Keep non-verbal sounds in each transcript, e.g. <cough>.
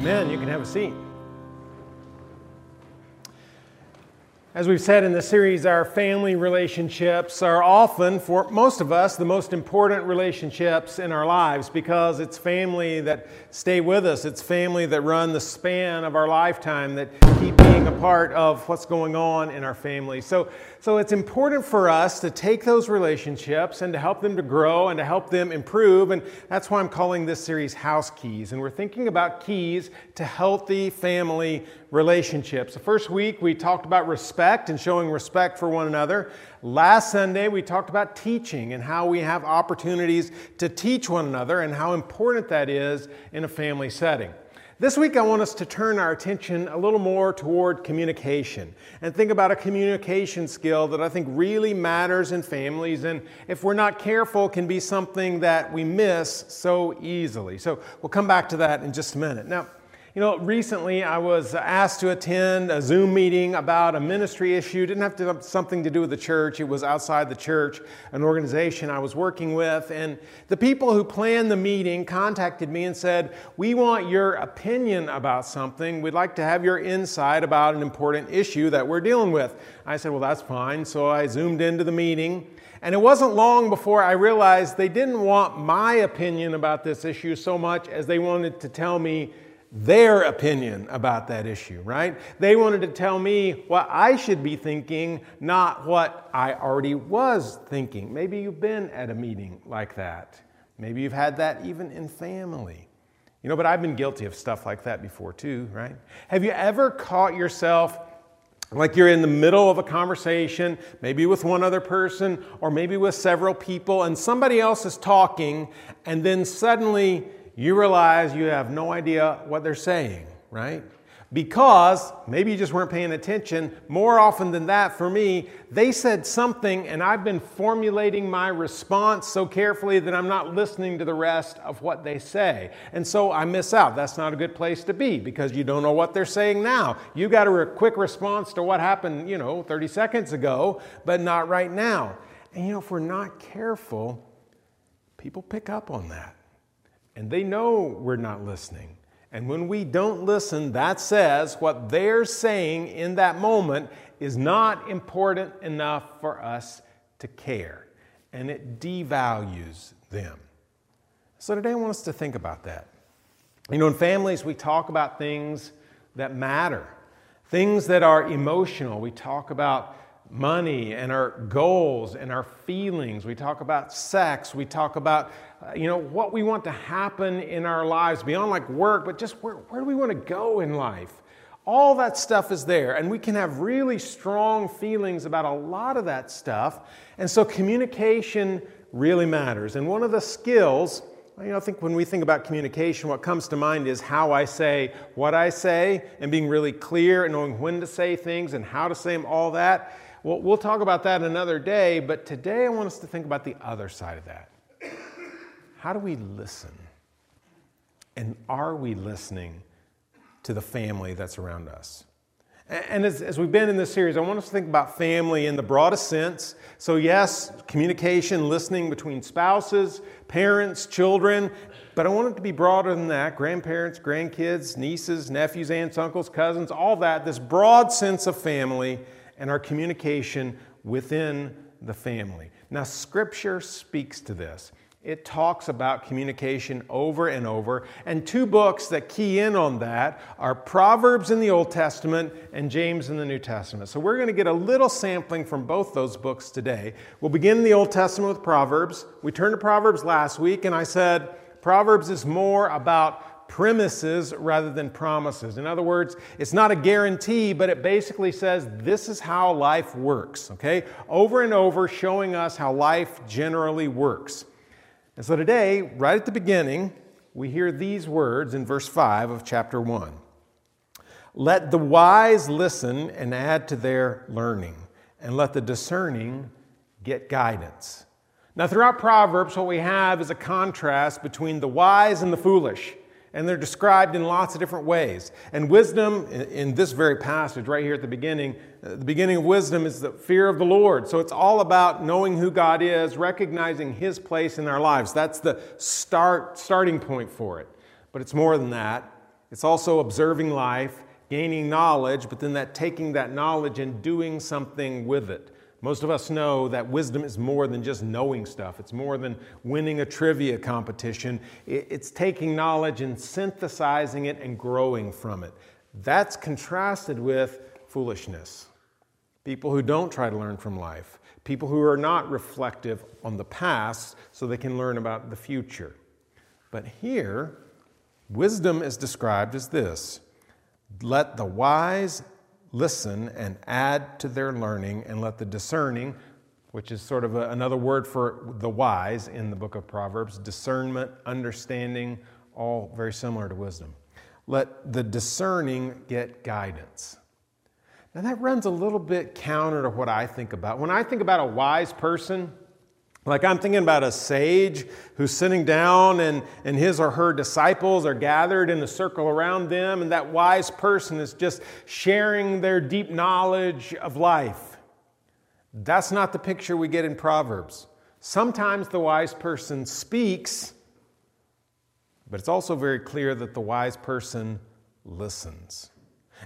Amen. You can have a seat. As we've said in the series, our family relationships are often, for most of us, the most important relationships in our lives because it's family that stay with us. It's family that run the span of our lifetime, that keep being a part of what's going on in our family. So, so it's important for us to take those relationships and to help them to grow and to help them improve. And that's why I'm calling this series House Keys. And we're thinking about keys to healthy family relationships. The first week we talked about respect and showing respect for one another. Last Sunday we talked about teaching and how we have opportunities to teach one another and how important that is in a family setting. This week, I want us to turn our attention a little more toward communication and think about a communication skill that I think really matters in families and, if we're not careful, can be something that we miss so easily. So, we'll come back to that in just a minute. Now, you know, recently I was asked to attend a Zoom meeting about a ministry issue. It didn't have to have something to do with the church. It was outside the church, an organization I was working with. And the people who planned the meeting contacted me and said, We want your opinion about something. We'd like to have your insight about an important issue that we're dealing with. I said, Well, that's fine. So I zoomed into the meeting. And it wasn't long before I realized they didn't want my opinion about this issue so much as they wanted to tell me their opinion about that issue, right? They wanted to tell me what I should be thinking, not what I already was thinking. Maybe you've been at a meeting like that. Maybe you've had that even in family. You know, but I've been guilty of stuff like that before too, right? Have you ever caught yourself like you're in the middle of a conversation, maybe with one other person or maybe with several people, and somebody else is talking, and then suddenly you realize you have no idea what they're saying, right? Because maybe you just weren't paying attention. More often than that, for me, they said something and I've been formulating my response so carefully that I'm not listening to the rest of what they say. And so I miss out. That's not a good place to be because you don't know what they're saying now. You got a quick response to what happened, you know, 30 seconds ago, but not right now. And you know, if we're not careful, people pick up on that and they know we're not listening. And when we don't listen, that says what they're saying in that moment is not important enough for us to care. And it devalues them. So today I want us to think about that. You know, in families, we talk about things that matter, things that are emotional. We talk about money and our goals and our feelings. We talk about sex. We talk about, Uh, you know, what we want to happen in our lives beyond like work, but just where, where do we want to go in life? All that stuff is there, and we can have really strong feelings about a lot of that stuff. And so communication really matters. And one of the skills, you know, I think when we think about communication, what comes to mind is how I say what I say and being really clear and knowing when to say things and how to say them, all that. Well, we'll talk about that another day, but today I want us to think about the other side of that. How do we listen? And are we listening to the family that's around us? And as, as, we've been in this series, I want us to think about family in the broadest sense. So, yes, communication, listening between spouses, parents, children, but I want it to be broader than that grandparents, grandkids, nieces, nephews, aunts, uncles, cousins, all that. This broad sense of family and our communication within the family. Now, Scripture speaks to this. It talks about communication over and over, and two books that key in on that are Proverbs in the Old Testament and James in the New Testament. So, we're going to get a little sampling from both those books today. We'll begin in the Old Testament with Proverbs. We turned to Proverbs last week, and I said Proverbs is more about premises rather than promises. In other words, it's not a guarantee, but it basically says this is how life works, okay? Over and over, showing us how life generally works. And so today, right at the beginning, we hear these words in verse 5 of chapter 1 Let the wise listen and add to their learning, and let the discerning get guidance. Now, throughout Proverbs, what we have is a contrast between the wise and the foolish and they're described in lots of different ways. And wisdom, in this very passage right here at the beginning, uh, the beginning of wisdom is the fear of the Lord. So it's all about knowing who God is, recognizing His place in our lives. That's the start, starting point for it. But it's more than that. It's also observing life, gaining knowledge, but then that taking that knowledge and doing something with it. Most of us know that wisdom is more than just knowing stuff. It's more than winning a trivia competition. It's taking knowledge and synthesizing it and growing from it. That's contrasted with foolishness. People who don't try to learn from life, people who are not reflective on the past so they can learn about the future. But here, wisdom is described as this let the wise listen and add to their learning, and let the discerning, which is sort of a, another word for the wise in the book of Proverbs, discernment, understanding, all very similar to wisdom. Let the discerning get guidance. Now, that runs a little bit counter to what I think about. When I think about a wise person, like I'm thinking about a sage who's sitting down and, and his or her disciples are gathered in a circle around them, and that wise person is just sharing their deep knowledge of life. That's not the picture we get in Proverbs. Sometimes the wise person speaks, but it's also very clear that the wise person listens.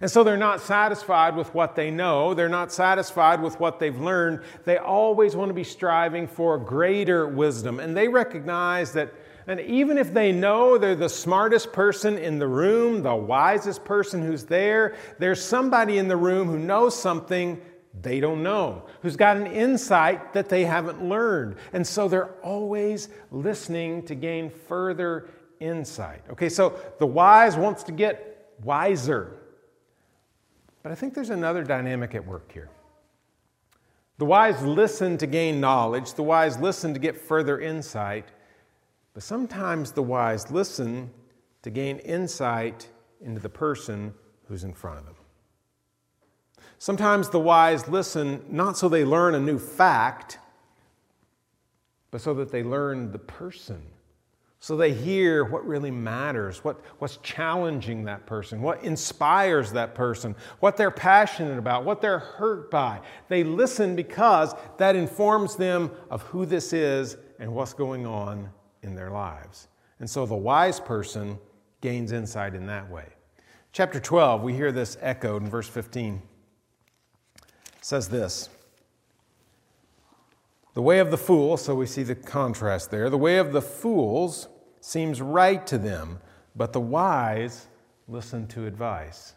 And so they're not satisfied with what they know. They're not satisfied with what they've learned. They always want to be striving for greater wisdom. And they recognize that, and even if they know they're the smartest person in the room, the wisest person who's there, there's somebody in the room who knows something they don't know, who's got an insight that they haven't learned. And so they're always listening to gain further insight. Okay, so the wise wants to get wiser. But I think there's another dynamic at work here. The wise listen to gain knowledge, the wise listen to get further insight, but sometimes the wise listen to gain insight into the person who's in front of them. Sometimes the wise listen not so they learn a new fact, but so that they learn the person so they hear what really matters, what, what's challenging that person, what inspires that person, what they're passionate about, what they're hurt by. They listen because that informs them of who this is and what's going on in their lives. And so the wise person gains insight in that way. Chapter 12, we hear this echoed in verse 15. It says this. The way of the fool, so we see the contrast there. The way of the fools seems right to them, but the wise listen to advice.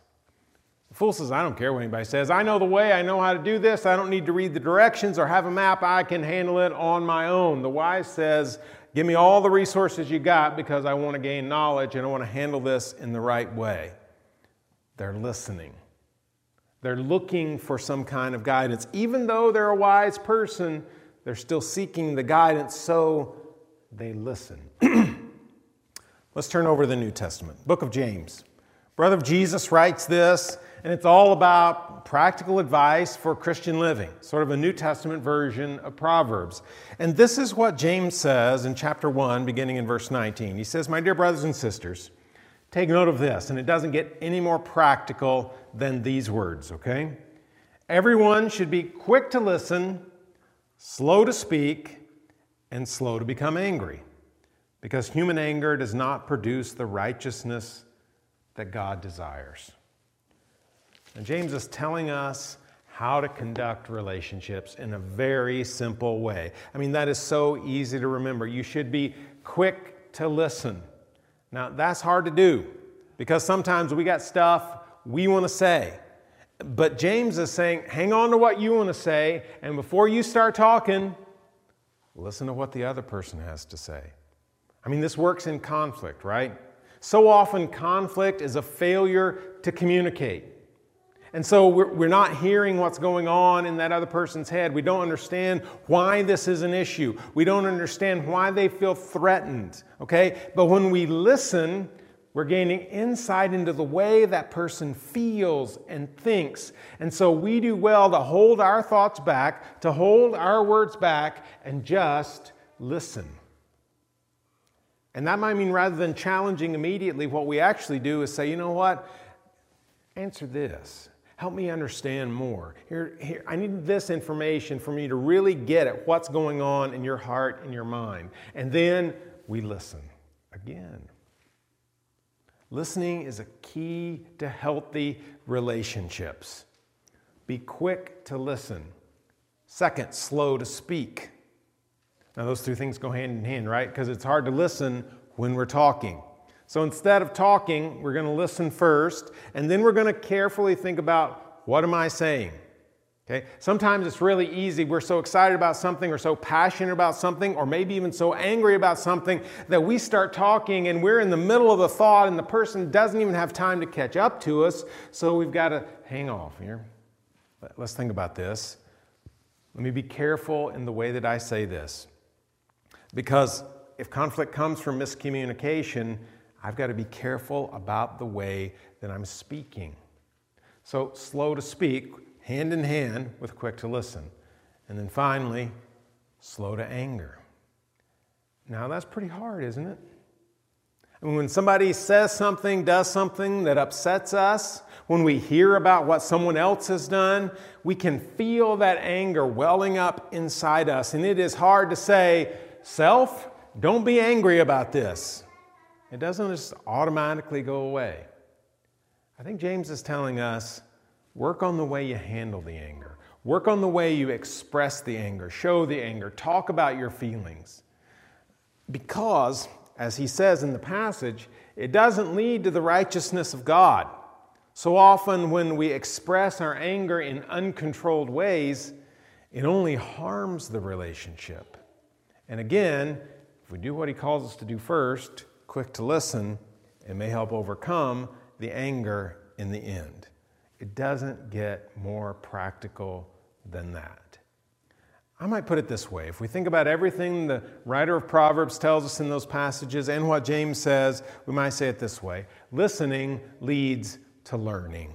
The fool says, I don't care what anybody says. I know the way. I know how to do this. I don't need to read the directions or have a map. I can handle it on my own. The wise says, Give me all the resources you got because I want to gain knowledge and I want to handle this in the right way. They're listening. They're looking for some kind of guidance. Even though they're a wise person, they're still seeking the guidance, so they listen. <clears throat> Let's turn over to the New Testament, book of James. Brother Jesus writes this, and it's all about practical advice for Christian living, sort of a New Testament version of Proverbs. And this is what James says in chapter 1, beginning in verse 19. He says, My dear brothers and sisters, take note of this, and it doesn't get any more practical than these words, okay? Everyone should be quick to listen, slow to speak, and slow to become angry because human anger does not produce the righteousness that God desires. And James is telling us how to conduct relationships in a very simple way. I mean, that is so easy to remember. You should be quick to listen. Now, that's hard to do because sometimes we got stuff we want to say. But James is saying, hang on to what you want to say, and before you start talking, listen to what the other person has to say. I mean, this works in conflict, right? So often, conflict is a failure to communicate. And so we're, we're not hearing what's going on in that other person's head. We don't understand why this is an issue. We don't understand why they feel threatened, okay? But when we listen, we're gaining insight into the way that person feels and thinks. And so we do well to hold our thoughts back, to hold our words back, and just listen. And that might mean rather than challenging immediately, what we actually do is say, you know what? Answer this. Help me understand more. Here, here, I need this information for me to really get at what's going on in your heart and your mind. And then we listen again. Listening is a key to healthy relationships. Be quick to listen. Second, slow to speak. Now, those two things go hand in hand, right? Because it's hard to listen when we're talking. So instead of talking, we're going to listen first, and then we're going to carefully think about what am I saying? Okay? Sometimes it's really easy. We're so excited about something or so passionate about something or maybe even so angry about something that we start talking and we're in the middle of a thought and the person doesn't even have time to catch up to us. So we've got to hang off here. Let's think about this. Let me be careful in the way that I say this. Because if conflict comes from miscommunication, I've got to be careful about the way that I'm speaking. So, slow to speak hand in hand with quick to listen. And then finally, slow to anger. Now, that's pretty hard, isn't it? I mean, when somebody says something, does something that upsets us, when we hear about what someone else has done, we can feel that anger welling up inside us. And it is hard to say, Self, don't be angry about this. It doesn't just automatically go away. I think James is telling us Work on the way you handle the anger. Work on the way you express the anger, show the anger, talk about your feelings. Because, as he says in the passage, it doesn't lead to the righteousness of God. So often, when we express our anger in uncontrolled ways, it only harms the relationship. And again, if we do what he calls us to do first, quick to listen, it may help overcome the anger in the end. It doesn't get more practical than that. I might put it this way if we think about everything the writer of Proverbs tells us in those passages and what James says, we might say it this way listening leads to learning.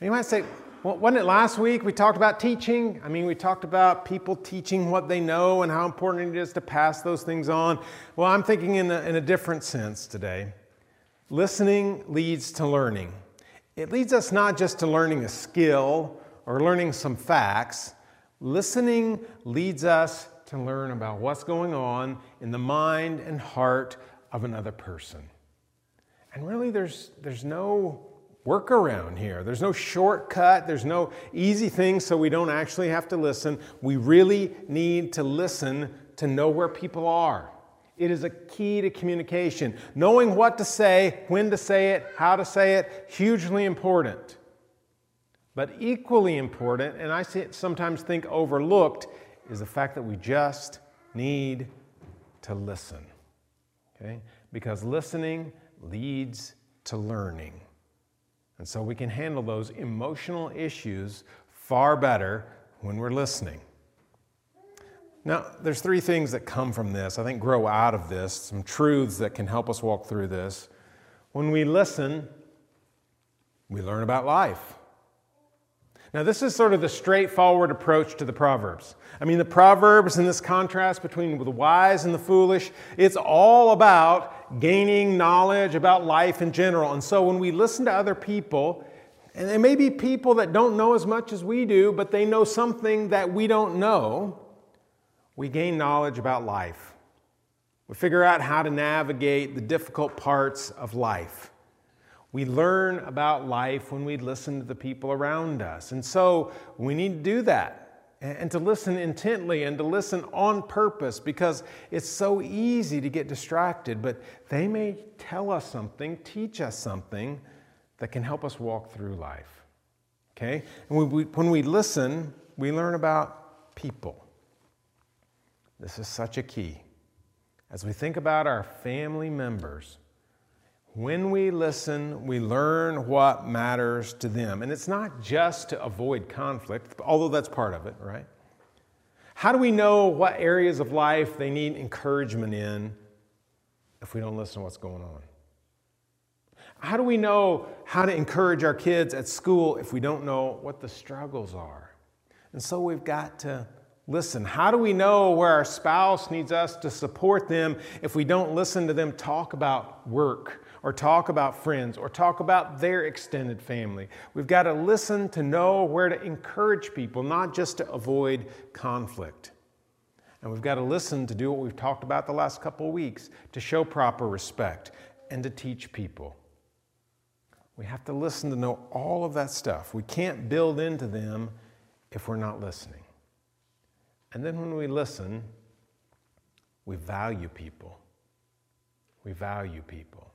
you might say, well, wasn't it last week we talked about teaching? I mean, we talked about people teaching what they know and how important it is to pass those things on. Well, I'm thinking in a, in a different sense today. Listening leads to learning. It leads us not just to learning a skill or learning some facts. Listening leads us to learn about what's going on in the mind and heart of another person. And really, there's, there's no workaround here. There's no shortcut. There's no easy thing so we don't actually have to listen. We really need to listen to know where people are. It is a key to communication. Knowing what to say, when to say it, how to say it, hugely important. But equally important, and I sometimes think overlooked, is the fact that we just need to listen. Okay? Because listening leads to learning. And so we can handle those emotional issues far better when we're listening. Now, there's three things that come from this, I think grow out of this, some truths that can help us walk through this. When we listen, we learn about life. Now, this is sort of the straightforward approach to the Proverbs. I mean, the Proverbs and this contrast between the wise and the foolish, it's all about gaining knowledge about life in general. And so when we listen to other people, and there may be people that don't know as much as we do, but they know something that we don't know, we gain knowledge about life. We figure out how to navigate the difficult parts of life. We learn about life when we listen to the people around us. And so we need to do that and to listen intently and to listen on purpose because it's so easy to get distracted. But they may tell us something, teach us something that can help us walk through life. Okay? And when we, when we listen, we learn about people. This is such a key. As we think about our family members, when we listen, we learn what matters to them. And it's not just to avoid conflict, although that's part of it, right? How do we know what areas of life they need encouragement in if we don't listen to what's going on? How do we know how to encourage our kids at school if we don't know what the struggles are? And so we've got to listen. How do we know where our spouse needs us to support them if we don't listen to them talk about work or talk about friends or talk about their extended family? We've got to listen to know where to encourage people, not just to avoid conflict. And we've got to listen to do what we've talked about the last couple of weeks to show proper respect. and to teach people. We have to listen to know all of that stuff. We can't build into them if we're not listening. And then when we listen, we value people. We value people.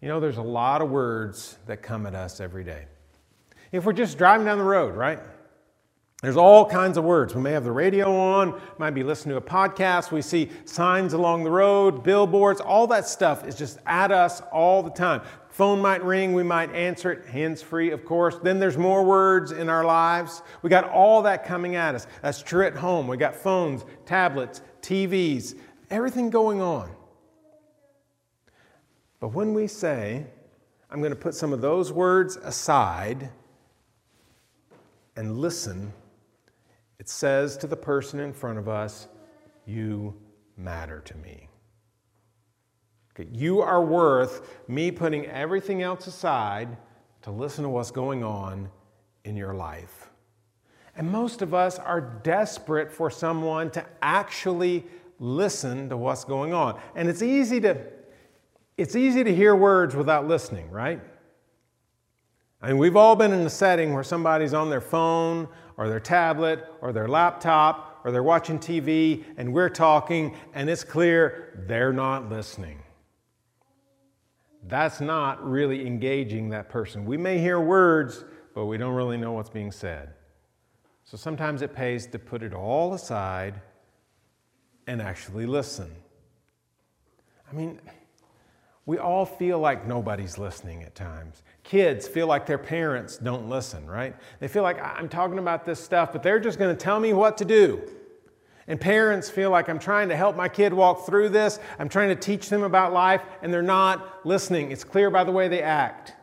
You know, there's a lot of words that come at us every day. If we're just driving down the road, right? There's all kinds of words. We may have the radio on, might be listening to a podcast. We see signs along the road, billboards, all that stuff is just at us all the time. Phone might ring, we might answer it, hands free, of course. Then there's more words in our lives. We got all that coming at us. That's true at home. We got phones, tablets, TVs, everything going on. But when we say, I'm going to put some of those words aside and listen, it says to the person in front of us, You matter to me. Okay, you are worth me putting everything else aside to listen to what's going on in your life. And most of us are desperate for someone to actually listen to what's going on. And it's easy to it's easy to hear words without listening, right? I mean, we've all been in a setting where somebody's on their phone or their tablet or their laptop or they're watching TV and we're talking and it's clear they're not listening that's not really engaging that person. We may hear words, but we don't really know what's being said. So sometimes it pays to put it all aside and actually listen. I mean, we all feel like nobody's listening at times. Kids feel like their parents don't listen, right? They feel like I'm talking about this stuff, but they're just going to tell me what to do. And parents feel like I'm trying to help my kid walk through this, I'm trying to teach them about life, and they're not listening. It's clear by the way they act.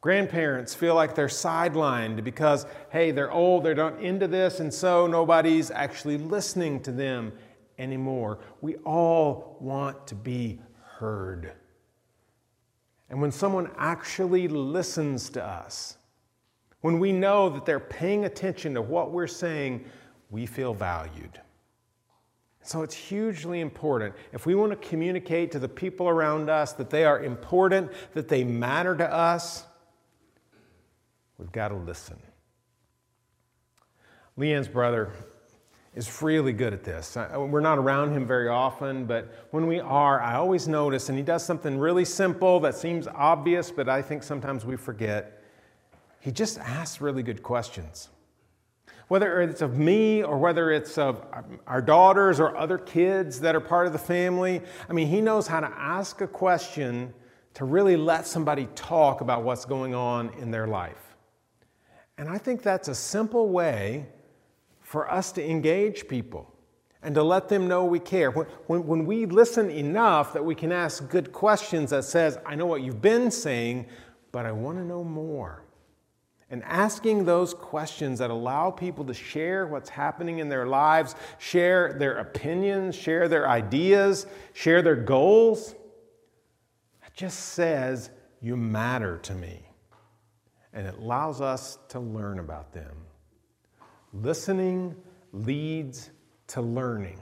Grandparents feel like they're sidelined because, hey, they're old, they're not into this, and so nobody's actually listening to them anymore. We all want to be heard. And when someone actually listens to us, when we know that they're paying attention to what we're saying, we feel valued. So it's hugely important. If we want to communicate to the people around us that they are important, that they matter to us, we've got to listen. Leanne's brother is really good at this. We're not around him very often, but when we are, I always notice, and he does something really simple that seems obvious, but I think sometimes we forget. He just asks really good questions whether it's of me or whether it's of our daughters or other kids that are part of the family. I mean, he knows how to ask a question to really let somebody talk about what's going on in their life. And I think that's a simple way for us to engage people and to let them know we care. When, when, when, we listen enough that we can ask good questions that says, I know what you've been saying, but I want to know more and asking those questions that allow people to share what's happening in their lives, share their opinions, share their ideas, share their goals. It just says, You matter to me. And it allows us to learn about them. Listening leads to learning.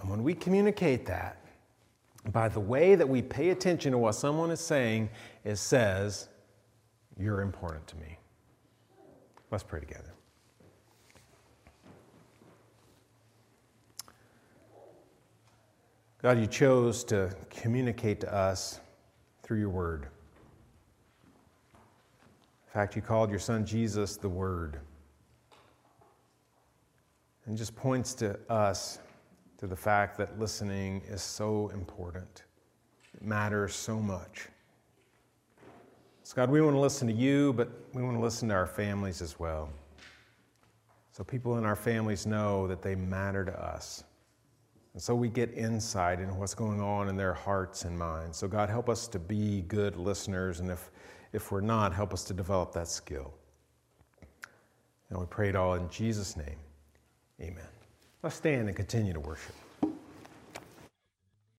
And when we communicate that, by the way that we pay attention to what someone is saying, it says, you're important to me. Let's pray together. God, you chose to communicate to us through your word. In fact, you called your son Jesus the Word. And just points to us to the fact that listening is so important. It matters so much. So, God, we want to listen to you, but we want to listen to our families as well. So, people in our families know that they matter to us. And so we get insight into what's going on in their hearts and minds. So, God, help us to be good listeners. And if, if we're not, help us to develop that skill. And we pray it all in Jesus' name. Amen. Let's stand and continue to worship.